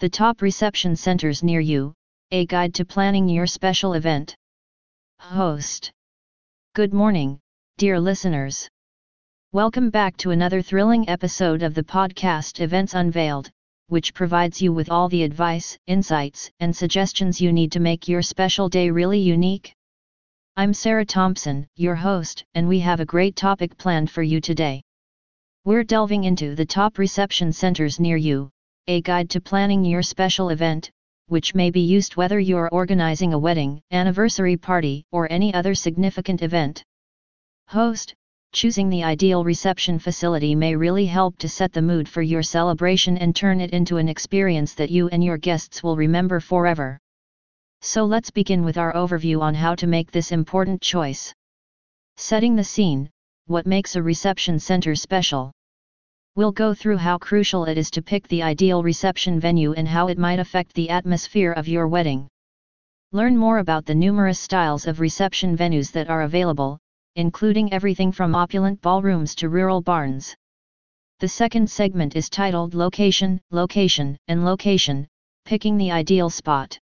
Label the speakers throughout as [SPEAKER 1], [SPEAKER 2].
[SPEAKER 1] The top reception centers near you, a guide to planning your special event. Host. Good morning, dear listeners. Welcome back to another thrilling episode of the podcast Events Unveiled, which provides you with all the advice, insights, and suggestions you need to make your special day really unique. I'm Sarah Thompson, your host, and we have a great topic planned for you today. We're delving into the top reception centers near you, a guide to planning your special event, which may be used whether you're organizing a wedding, anniversary party, or any other significant event. Host, choosing the ideal reception facility may really help to set the mood for your celebration and turn it into an experience that you and your guests will remember forever. So let's begin with our overview on how to make this important choice. Setting the scene, what makes a reception center special? We'll go through how crucial it is to pick the ideal reception venue and how it might affect the atmosphere of your wedding. Learn more about the numerous styles of reception venues that are available, including everything from opulent ballrooms to rural barns. The second segment is titled Location, Location, and Location, Picking the Ideal Spot.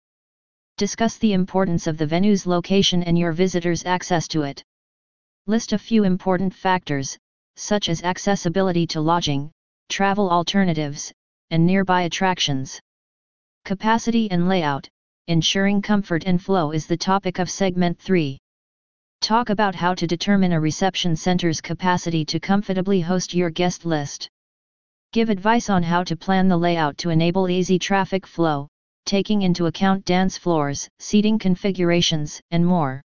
[SPEAKER 1] Discuss the importance of the venue's location and your visitors' access to it. List a few important factors, such as accessibility to lodging, travel alternatives, and nearby attractions. Capacity and layout, ensuring comfort and flow is the topic of segment 3. Talk about how to determine a reception center's capacity to comfortably host your guest list. Give advice on how to plan the layout to enable easy traffic flow, taking into account dance floors, seating configurations, and more.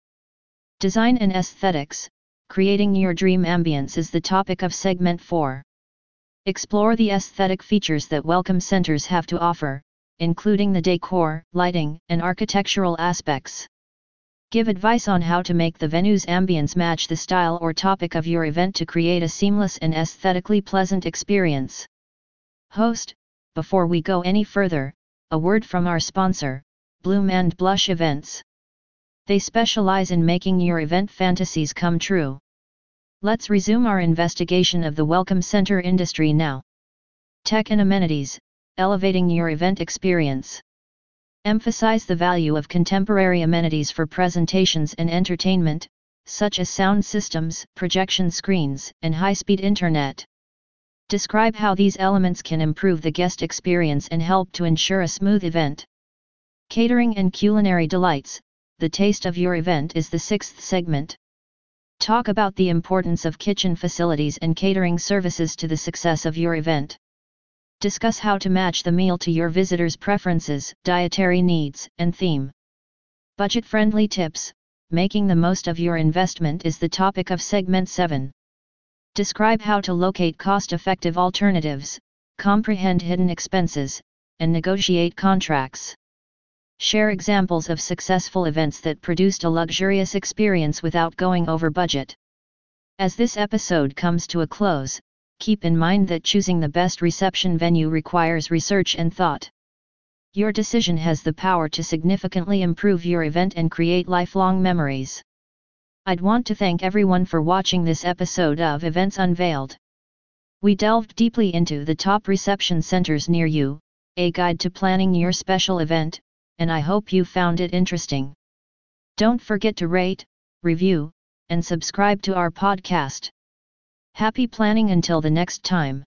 [SPEAKER 1] Design and aesthetics, Creating your dream ambience is the topic of segment 4. Explore the aesthetic features that welcome centers have to offer, including the decor, lighting, and architectural aspects. Give advice on how to make the venue's ambience match the style or topic of your event to create a seamless and aesthetically pleasant experience. Host, before we go any further, a word from our sponsor, Bloom and Blush Events. They specialize in making your event fantasies come true. Let's resume our investigation of the Welcome Center industry now. Tech and amenities, elevating your event experience. Emphasize the value of contemporary amenities for presentations and entertainment, such as sound systems, projection screens, and high-speed internet. Describe how these elements can improve the guest experience and help to ensure a smooth event. Catering and culinary delights, the taste of your event is the sixth segment. Talk about the importance of kitchen facilities and catering services to the success of your event. Discuss how to match the meal to your visitors' preferences, dietary needs, and theme. Budget friendly tips Making the most of your investment is the topic of segment 7. Describe how to locate cost effective alternatives, comprehend hidden expenses, and negotiate contracts. Share examples of successful events that produced a luxurious experience without going over budget. As this episode comes to a close, keep in mind that choosing the best reception venue requires research and thought. Your decision has the power to significantly improve your event and create lifelong memories. I'd want to thank everyone for watching this episode of Events Unveiled. We delved deeply into the top reception centers near you, a guide to planning your special event, and I hope you found it interesting. Don't forget to rate, review, and subscribe to our podcast. Happy planning until the next time.